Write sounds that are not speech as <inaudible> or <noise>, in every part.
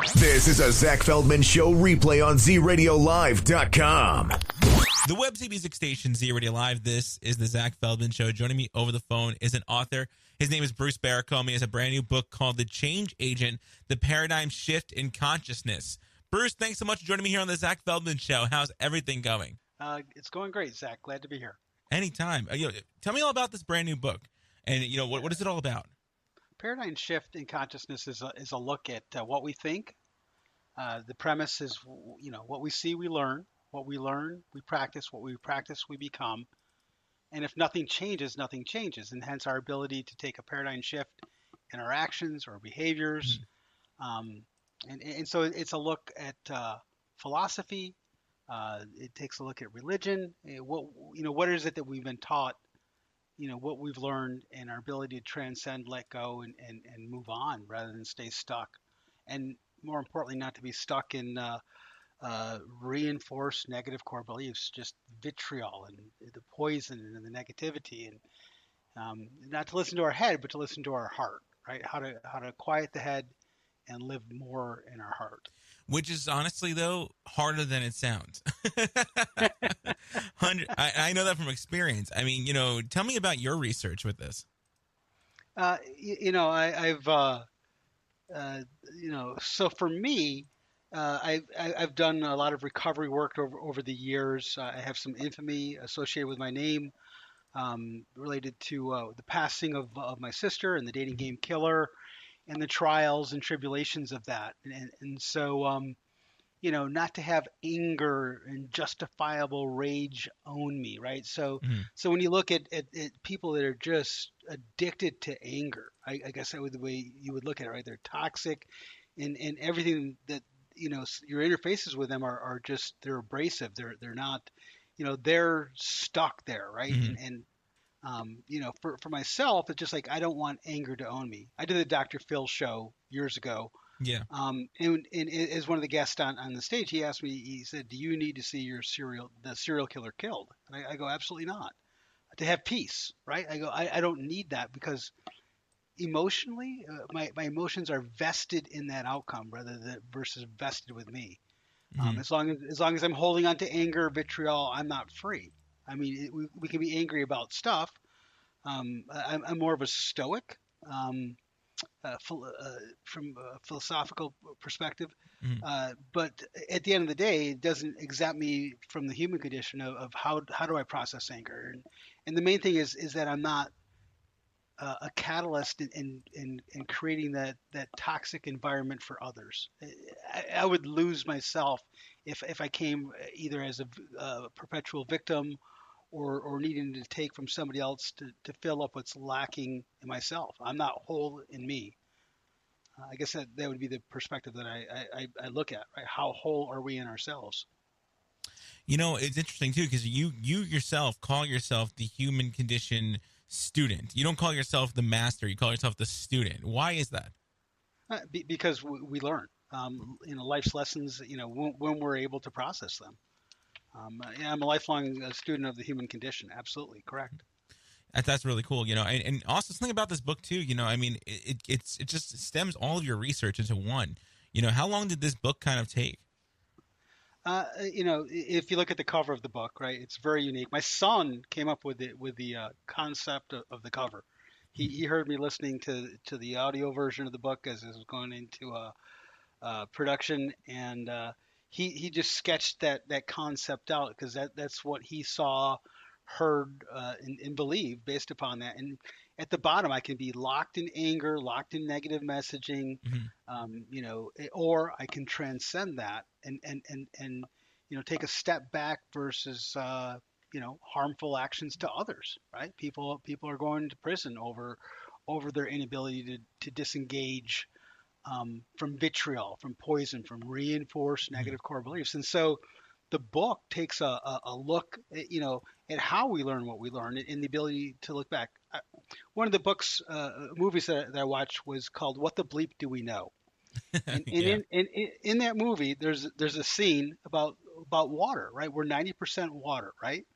This is a Zach Feldman Show replay on ZRadioLive.com. The Web music station Z Radio Live. This is the Zach Feldman Show. Joining me over the phone is an author. His name is Bruce Barracombe. He has a brand new book called The Change Agent The Paradigm Shift in Consciousness. Bruce, thanks so much for joining me here on the Zach Feldman Show. How's everything going? Uh, it's going great, Zach. Glad to be here. Anytime. Uh, you know, tell me all about this brand new book. And, you know, what, what is it all about? Paradigm shift in consciousness is a, is a look at uh, what we think. Uh, the premise is, you know, what we see, we learn. What we learn, we practice. What we practice, we become. And if nothing changes, nothing changes. And hence our ability to take a paradigm shift in our actions or behaviors. Mm-hmm. Um, and, and so it's a look at uh, philosophy. Uh, it takes a look at religion. Eh, what you know, what is it that we've been taught you know what we've learned and our ability to transcend, let go, and and, and move on rather than stay stuck, and more importantly, not to be stuck in uh, uh, reinforced negative core beliefs, just vitriol and the poison and the negativity, and um, not to listen to our head, but to listen to our heart, right? How to how to quiet the head and live more in our heart which is honestly though harder than it sounds. <laughs> I, I, know that from experience. I mean, you know, tell me about your research with this. Uh, you, you, know, I, have uh, uh, you know, so for me, uh, I, have done a lot of recovery work over, over the years. I have some infamy associated with my name um, related to uh, the passing of, of my sister and the dating game killer and the trials and tribulations of that. And, and so, um, you know, not to have anger and justifiable rage own me, right? So, mm-hmm. so when you look at, at, at, people that are just addicted to anger, I, I guess that would the way you would look at it, right? They're toxic, and and everything that you know your interfaces with them are, are just they're abrasive. They're they're not, you know, they're stuck there, right? Mm-hmm. And, and um, you know, for, for myself, it's just like I don't want anger to own me. I did the Dr. Phil show years ago. Yeah. Um, and, and as one of the guests on, on the stage, he asked me, he said, "Do you need to see your serial the serial killer killed?" And I, I go, "Absolutely not." To have peace, right? I go, I, I don't need that because emotionally, uh, my my emotions are vested in that outcome rather than versus vested with me. Um, mm-hmm. Um, as long as as long as I'm holding on to anger, vitriol, I'm not free. I mean, it, we, we can be angry about stuff. Um, I'm, I'm, more of a stoic um, uh, uh, from a philosophical perspective. Mm-hmm. Uh, but at the end of the day, it doesn't exempt me from the human condition of, of how, how do I process anger. And, and the main thing is, is that I'm not uh, a catalyst in, in, in, in, creating that, that toxic environment for others. I, I, would lose myself if, if I came either as a, a perpetual victim or, or needing to take from somebody else to, to fill up what's lacking in myself. I'm not whole in me. Uh, I guess that, that would be the perspective that I, I, I look at, right? How whole are we in ourselves? You know, it's interesting too because you you yourself call yourself the human condition student. You don't call yourself the master. You call yourself the student. Why is that? Uh, be, because we, we learn. Um, you know, life's lessons. You know, when, when we're able to process them. Um, yeah, I'm a lifelong uh, student of the human condition. Absolutely correct. That's really cool, you know, and, and also something about this book too. You know, I mean, it, it's it just stems all of your research into one. You know, how long did this book kind of take? Uh, you know, if you look at the cover of the book, right, it's very unique. My son came up with it with the uh, concept of, of, the cover. He, he heard me listening to to the audio version of the book as it was going into uh, uh production, and uh, he he just sketched that that concept out because that that's what he saw, heard, uh, and, and believed based upon that. And at the bottom, I can be locked in anger, locked in negative messaging, mm-hmm. um, you know, or I can transcend that and and and and you know take a step back versus uh, you know harmful actions to others. Right? People people are going to prison over over their inability to to disengage um, from vitriol, from poison, from reinforced mm-hmm. negative core beliefs. And so the book takes a, a, a look, at, you know, at how we learn what we learn and the ability to look back. one of the books, uh, movies that, that, I watched was called "What the Bleep Do We Know." <laughs> And, and yeah. in, in, in that movie, there's there's a scene about about water, right? We're 90% water, right?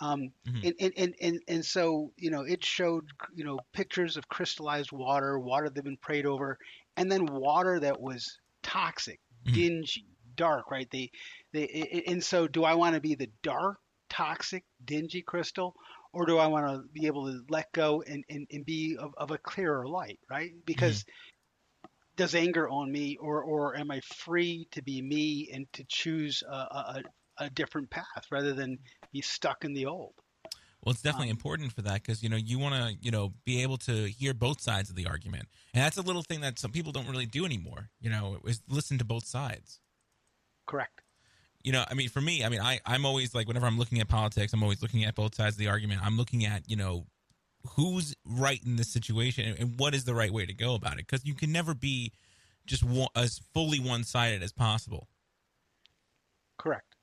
Um, mm-hmm. and, and, and, and, and so, you know, it showed, you know, pictures of crystallized water, water that had been prayed over, and then water that was toxic, Mhm. dingy, dark, right? They, they, and so do I want to be the dark, toxic, dingy crystal, or do I want to be able to let go and, and, and be of, of a clearer light, right? Because does anger own me, or or am I free to be me and to choose a, a a different path rather than be stuck in the old? Well, it's definitely Um, important for that because you know you want to you know be able to hear both sides of the argument, and that's a little thing that some people don't really do anymore. You know, is listen to both sides. Correct. You know, I mean, for me, I mean, I I'm always like whenever I'm looking at politics, I'm always looking at both sides of the argument. I'm looking at you know who's right in this situation and, what is the right way to go about it because you can never be just one, as fully one sided as possible. Correct.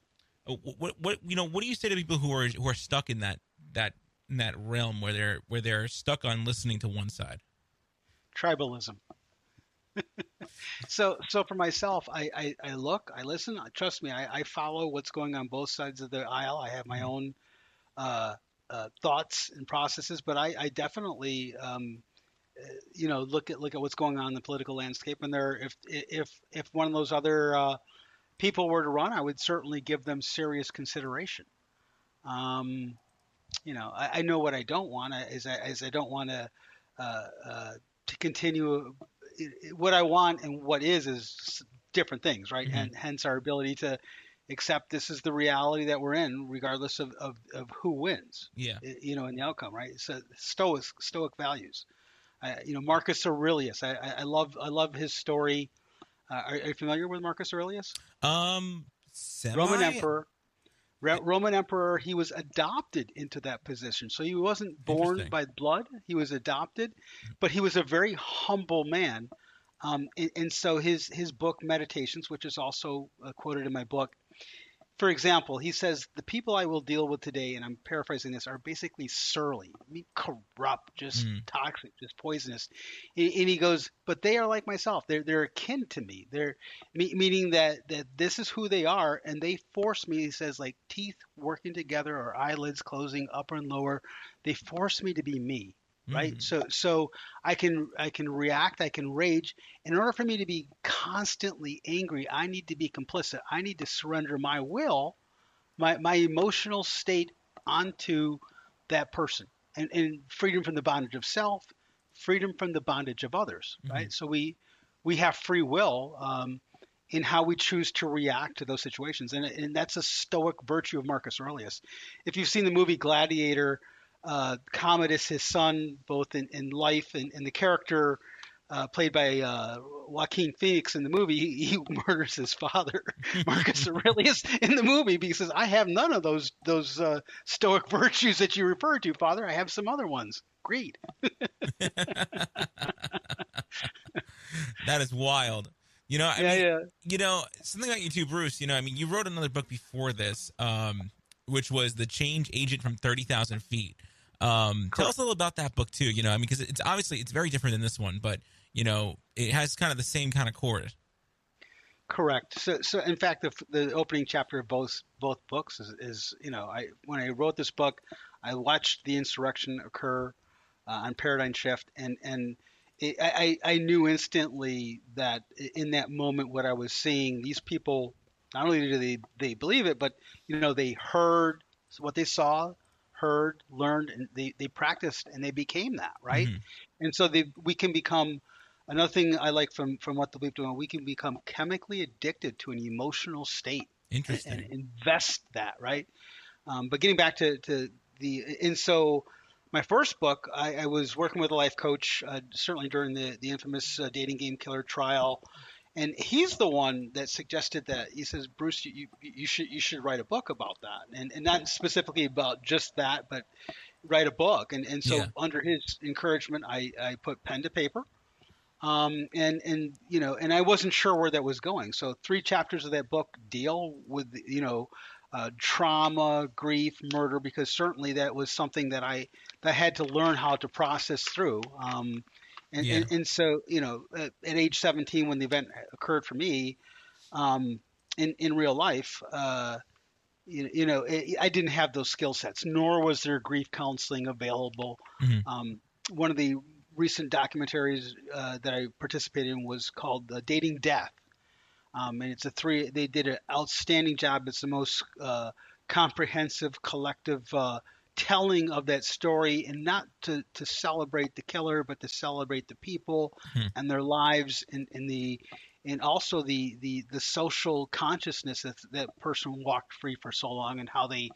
Uh, What, what what you know what do you say to people who are who are stuck in that that in that realm where they're where they're stuck on listening to one side? tribalism. <laughs> so so for myself, I, I, I look, I listen. Trust me, I, I follow what's going on both sides of the aisle. I have my own uh, uh, thoughts and processes, but I, I definitely um, you know look at look at what's going on in the political landscape. And there, if if if one of those other uh, people were to run, I would certainly give them serious consideration. Um, you know, I, I know what I don't want is I, is I don't want to uh, uh, to continue. What I want and what is is different things, right? Mhm. And hence our ability to accept this is the reality that we're in, regardless of, of, of who wins, Yeah. you know, in the outcome, right? So stoic stoic values. I, you know, Marcus Aurelius. I, I I love I love his story. Uh, are, are you familiar with Marcus Aurelius? Um. Semi? Roman emperor. Ro- Roman emperor. He was adopted into that position, so he wasn't born by blood. He was adopted, but he was a very humble man. Um, and, and so his his book Meditations, which is also uh, quoted in my book, for example, he says the people I will deal with today, and I'm paraphrasing this, are basically surly, I mean, corrupt, just Mm. toxic, just poisonous. And and he goes, but they are like myself. They're they're akin to me. They're me- meaning that that this is who they are, and they force me. He says like teeth working together or eyelids closing, upper and lower. They force me to be me right? Mhm. so so i can i can react i can rage. In order for me to be constantly angry i need to be complicit. I need to surrender my will my my emotional state onto that person. And and freedom from the bondage of self freedom from the bondage of others right? So we we have free will um in how we choose to react to those situations. And, and that's a stoic virtue of marcus aurelius. If you've seen the movie gladiator uh, Commodus, his son, both in, in life and, and the character uh, played by uh, Joaquin Phoenix in the movie, he, he <laughs> murders his father, <laughs> Marcus Aurelius, in the movie because he says, "I have none of those those uh, stoic <laughs> virtues that you referred to, Father. I have some other ones. Greed." that is wild. You know, I yeah, mean, yeah. you know, something about you too, Bruce. You know, I mean, you wrote another book before this, um, which was the Change Agent from Thirty Thousand Feet. Um, tell us a little about that book too. You know, I mean, because it's obviously it's very different than this one, but you know, it has kind of the same kind of chord. Correct. So, so in fact, the, the opening chapter of both both books is, is, you know, I when I wrote this book, I watched the insurrection occur uh, on Paradigm Shift, and and it, I I knew instantly that in that moment what I was seeing, these people not only did they they believe it, but you know they heard what they saw, heard, learned, and they they practiced, and they became that, right? Mhm. And so they we can become Another thing I like from from what the Bleep doing, we can become chemically addicted to an emotional state Interesting. and invest that, right? Um, but getting back to, to the and so my first book, I, I was working with a life coach, uh, certainly during the the infamous uh, dating game killer trial, and he's the one that suggested that he says, Bruce, you you should you should write a book about that, and and not specifically about just that, but write a book, and and so Yeah. under his encouragement, I I put pen to paper. Um, and and you know, and I wasn't sure where that was going. So three chapters of that book deal with you know uh, trauma, grief, murder, because certainly that was something that I that I had to learn how to process through. Um, and, Yeah. and and so you know, at, at age 17, when the event occurred for me, um, in in real life. Uh, you, you know, I I didn't have those skill sets, nor was there grief counseling available. Mhm. Um, one of the recent documentaries uh, that I participated in was called uh, "Dating Death," Um, and it's a three. They did an outstanding job. It's the most uh, comprehensive, collective uh, telling of that story, and not to, to celebrate the killer, but to celebrate the people Hmm. and their lives, and, and the and also the, the, the social consciousness that that person walked free for so long, and how they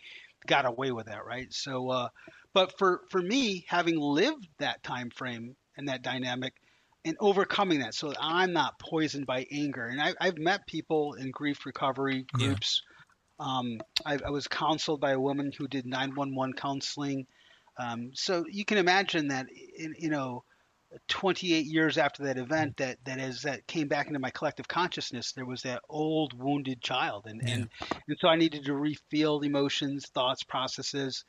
got away with that, right? So, uh, but for for me, having lived that time frame and that dynamic, and overcoming that, so that I'm not poisoned by anger. And I, I've met people in grief recovery Yeah. Um, I, I was counseled by a woman who did 911 counseling. Um, so you can imagine that, in, you know, 28 years after that event, that that as that came back into my collective consciousness, there was that old wounded child, and and, and so I needed to refeel emotions, thoughts, processes,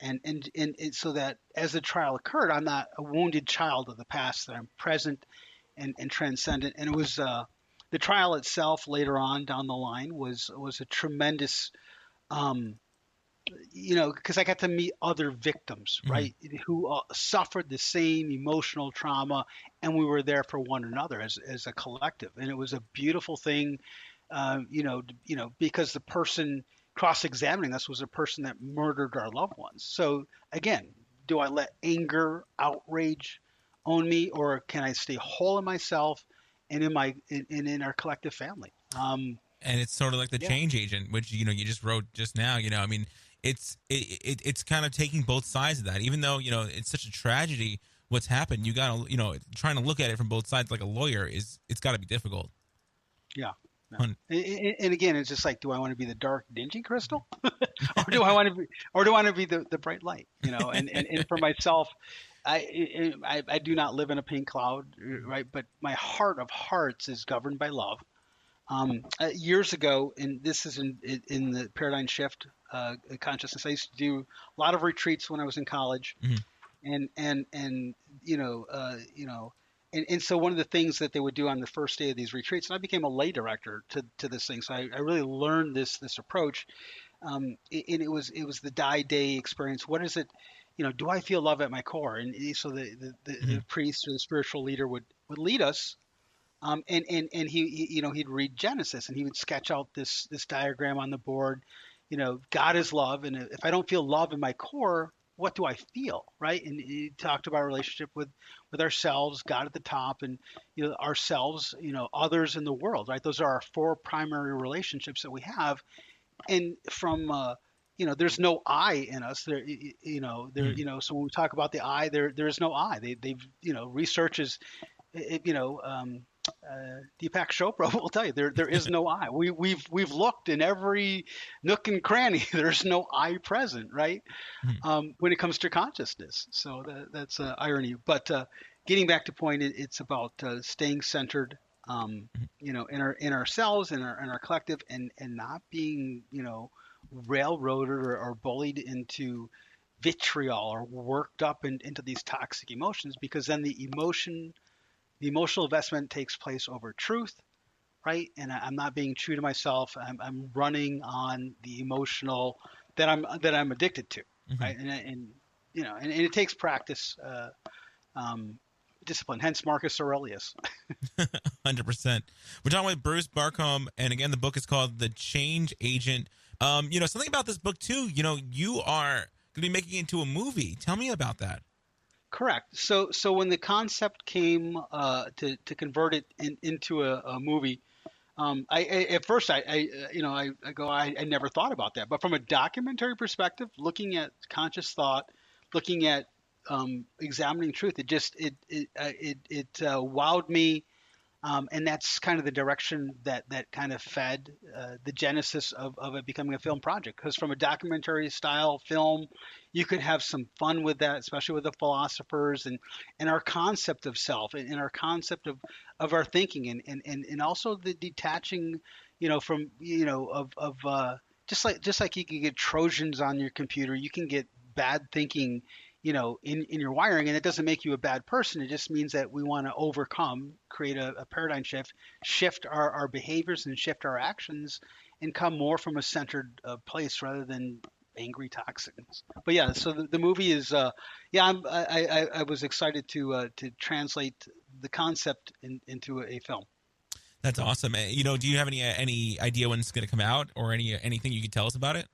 and, and and and so that as the trial occurred, I'm not a wounded child of the past. That I'm present and, and transcendent. And it was uh, the trial itself later on down the line was was a tremendous, um, you know, because I got to meet other victims, Mhm. right, who uh, suffered the same emotional trauma, and we were there for one another as as a collective, and it was a beautiful thing, uh, you know, you know, because the person cross-examining us was a person that murdered our loved ones. So again, do I let anger, outrage own me, or can I stay whole in myself and in my in, in, in our collective family? Um, and it's sort of like the Yeah. change agent, which you know you just wrote just now. You know, I mean, it's it, it it's kind of taking both sides of that. Even though you know it's such a tragedy what's happened, you got to you know trying to look at it from both sides like a lawyer is it's got to be difficult. Yeah. And, and- and again, it's just like, do I want to be the dark, dingy crystal, <laughs> <laughs> or do I want to be, or do I want to be the, the bright light? You know, and, and, and for myself, I, I I do not live in a pink cloud, right? But my heart of hearts is governed by love. Um, uh, years ago, and this is in in the paradigm shift uh, consciousness. I used to do a lot of retreats when I was in college, Mhm. and and and you know uh, you know and, and so one of the things that they would do on the first day of these retreats, and I became a lay director to, to this thing, so I, I really learned this this approach. Um, and it was it was the die day experience. What is it? You know, do I feel love at my core? And so the the, the, the priest or the spiritual leader would would lead us, um, and and and he, he you know he'd read Genesis and he would sketch out this this diagram on the board. You know, God is love, and if I don't feel love in my core, what do I feel, right? And he talked about our relationship with with ourselves, God at the top, and you know ourselves, you know, others in the world, right? Those are our four primary relationships that we have, and from uh, you know, there's no I in us. There, you know, there, Mm. you know. So when we talk about the I, there, there is no I. They, they've, you know, research is, you know, um, uh, Deepak Chopra <laughs> will tell you there, there is no I. We, we've, we've looked in every nook and cranny. <laughs> There's no I present, right? Mhm. Um, when it comes to consciousness. So that, that's uh, irony. But uh, getting back to point, it, it's about uh, staying centered. Um, you know, in our in ourselves, in our in our collective, and and not being, you know, railroaded or, or bullied into vitriol or worked up in, into these toxic emotions because then the emotion the emotional investment takes place over truth right and I, i'm not being true to myself I'm, I'm running on the emotional that i'm that i'm addicted to Mhm. right and, and you know and, and it takes practice uh, um, discipline hence marcus aurelius <laughs> <laughs> Hundred percent. We're talking with Bruce Barcomb, and again, the book is called The Change Agent. Um, you know something about this book too. You know, you are going to be making it into a movie. Tell me about that. Correct. So so when the concept came uh, to to convert it in, into a, a movie, um, I, I at first I, I uh, you know I, I go I, never thought about that, but from a documentary perspective, looking at conscious thought, looking at um, examining truth, it just it it uh, it, it uh, wowed me. Um, and that's kind of the direction that, that kind of fed uh, the genesis of, of it becoming a film project. Because from a documentary style film, you could have some fun with that, especially with the philosophers and, and our concept of self and, and our concept of, of our thinking and, and, and, and also the detaching, you know, from, you know, of, of uh, just like just like you can get Trojans on your computer, you can get bad thinking you know, in, in your wiring, and it doesn't make you a bad person. It just means that we want to overcome, create a, a paradigm shift, shift our, our behaviors and shift our actions, and come more from a centered uh, place rather than angry toxins. But yeah, so the, the movie is, uh, yeah, I'm, I, I, I was excited to uh, to translate the concept in, into a film. That's awesome. Uh, You know, do you have any uh, any idea when it's going to come out, or any anything you can tell us about it?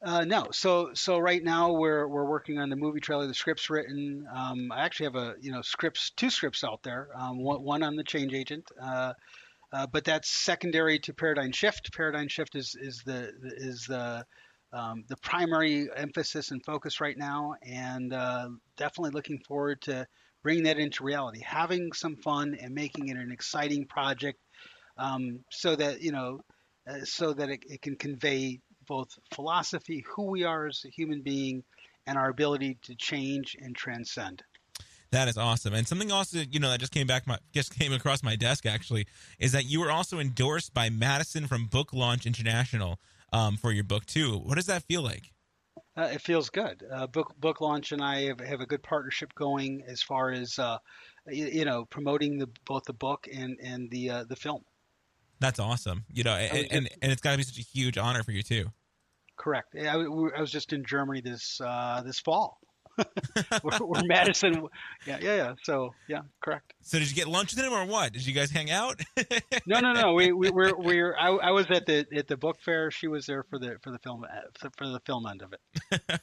Uh, no, so so right now we're we're working on the movie trailer. The script's written. Um, I actually have a you know scripts two scripts out there. Um, one, one on the change agent, uh, uh, but that's secondary to Paradigm Shift. Paradigm Shift is is the is the um, the primary emphasis and focus right now, and uh, definitely looking forward to bringing that into reality, having some fun, and making it an exciting project, um, so that you know, uh, so that it, it can convey both philosophy, who we are as a human being, and our ability to change and transcend. That is awesome. And something also, you know, that just came back my just came across my desk actually is that you were also endorsed by Madison from Book Launch International um, for your book too. What does that feel like? Uh, it feels good. Uh, book book launch and I have, have a good partnership going as far as uh, you, you know promoting the both the book and and the uh, the film. That's awesome. You know, and and, and it's got to be such a huge honor for you too. Correct. I, I was just in Germany this uh, this fall. <laughs> <laughs> we're, we're Madison. Yeah, yeah, yeah. So yeah, correct. So did you get lunch with him or what? Did you guys hang out? no, no, no. We we we're, <laughs> we're I, I was at the at the book fair. She was there for the for the film for the film end of it.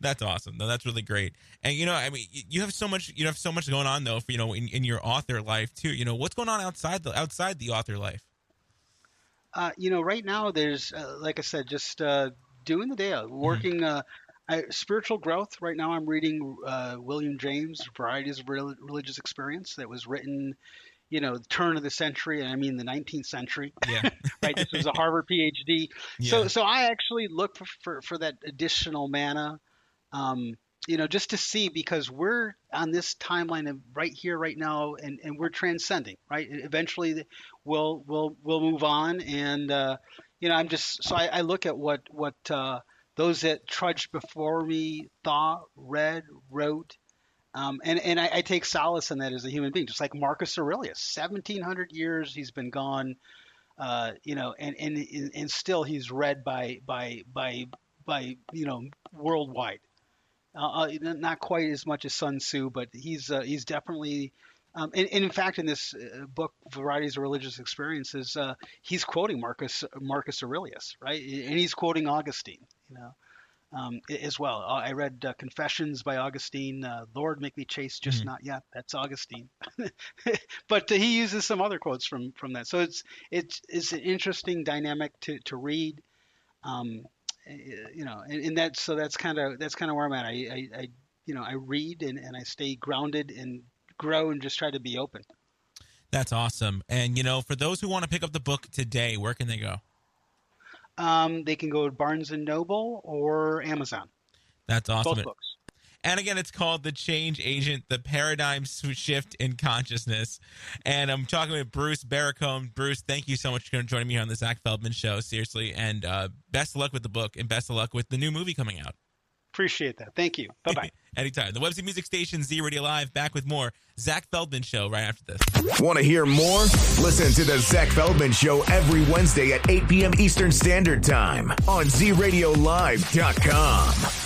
that's awesome. No, that's really great. And you know, I mean, you have so much you have so much going on though. For, you know, in, in your author life too. You know, what's going on outside the outside the author life? Uh, you know, right now there's uh, like I said, just uh, doing the day, working. Mm-hmm. I, spiritual growth. Right now, I'm reading uh, William James' Varieties of Religious Experience that was written, you know, turn of the century, and I mean the 19th century. Yeah. <laughs> right. This was a Harvard PhD. Yeah. So, so I actually look for, for, for that additional mana, um, you know, just to see because we're on this timeline of right here, right now, and, and we're transcending. Right. Eventually, we'll we'll we'll move on, and uh, you know, I'm just so I, I look at what what. Uh, those that trudged before me thought, read, wrote, um, and and I, I, take solace in that as a human being, just like Marcus Aurelius, 1700 years he's been gone, uh, you know, and, and and still he's read by by by by you know worldwide. Uh, not quite as much as Sun Tzu, but he's uh, he's definitely. Um, and, and, in fact, in this uh, book, Varieties of Religious Experiences, uh, he's quoting Marcus Marcus Aurelius, right? And he's quoting Augustine you know, um, as well. Uh, I read uh, Confessions by Augustine. Uh, Lord, make me chase, just mm-hmm. not yet. That's Augustine. <laughs> but uh, he uses some other quotes from from that. So it's it's it's an interesting dynamic to to read. Um, you know, and, and that's so that's kind of that's kind of where I'm at. I, I, I you know I read and, and I stay grounded and grow and just try to be open. That's awesome. And you know, for those who want to pick up the book today, where can they go? Um, they can go to Barnes and Noble or Amazon. That's awesome. Both books. And again, it's called The Change Agent, The Paradigm Shift in Consciousness. And I'm talking with Bruce Barracombe. Bruce, thank you so much for joining me here on the Zach Feldman Show. Seriously. And uh, best of luck with the book and best of luck with the new movie coming out. Appreciate that. Thank you. <laughs> Bye bye. Anytime. The Website Music Station, Z Radio Live, back with more Zach Feldman Show right after this. Want to hear more? Listen to the Zach Feldman Show every Wednesday at 8 p.m. Eastern Standard Time on ZRadioLive.com.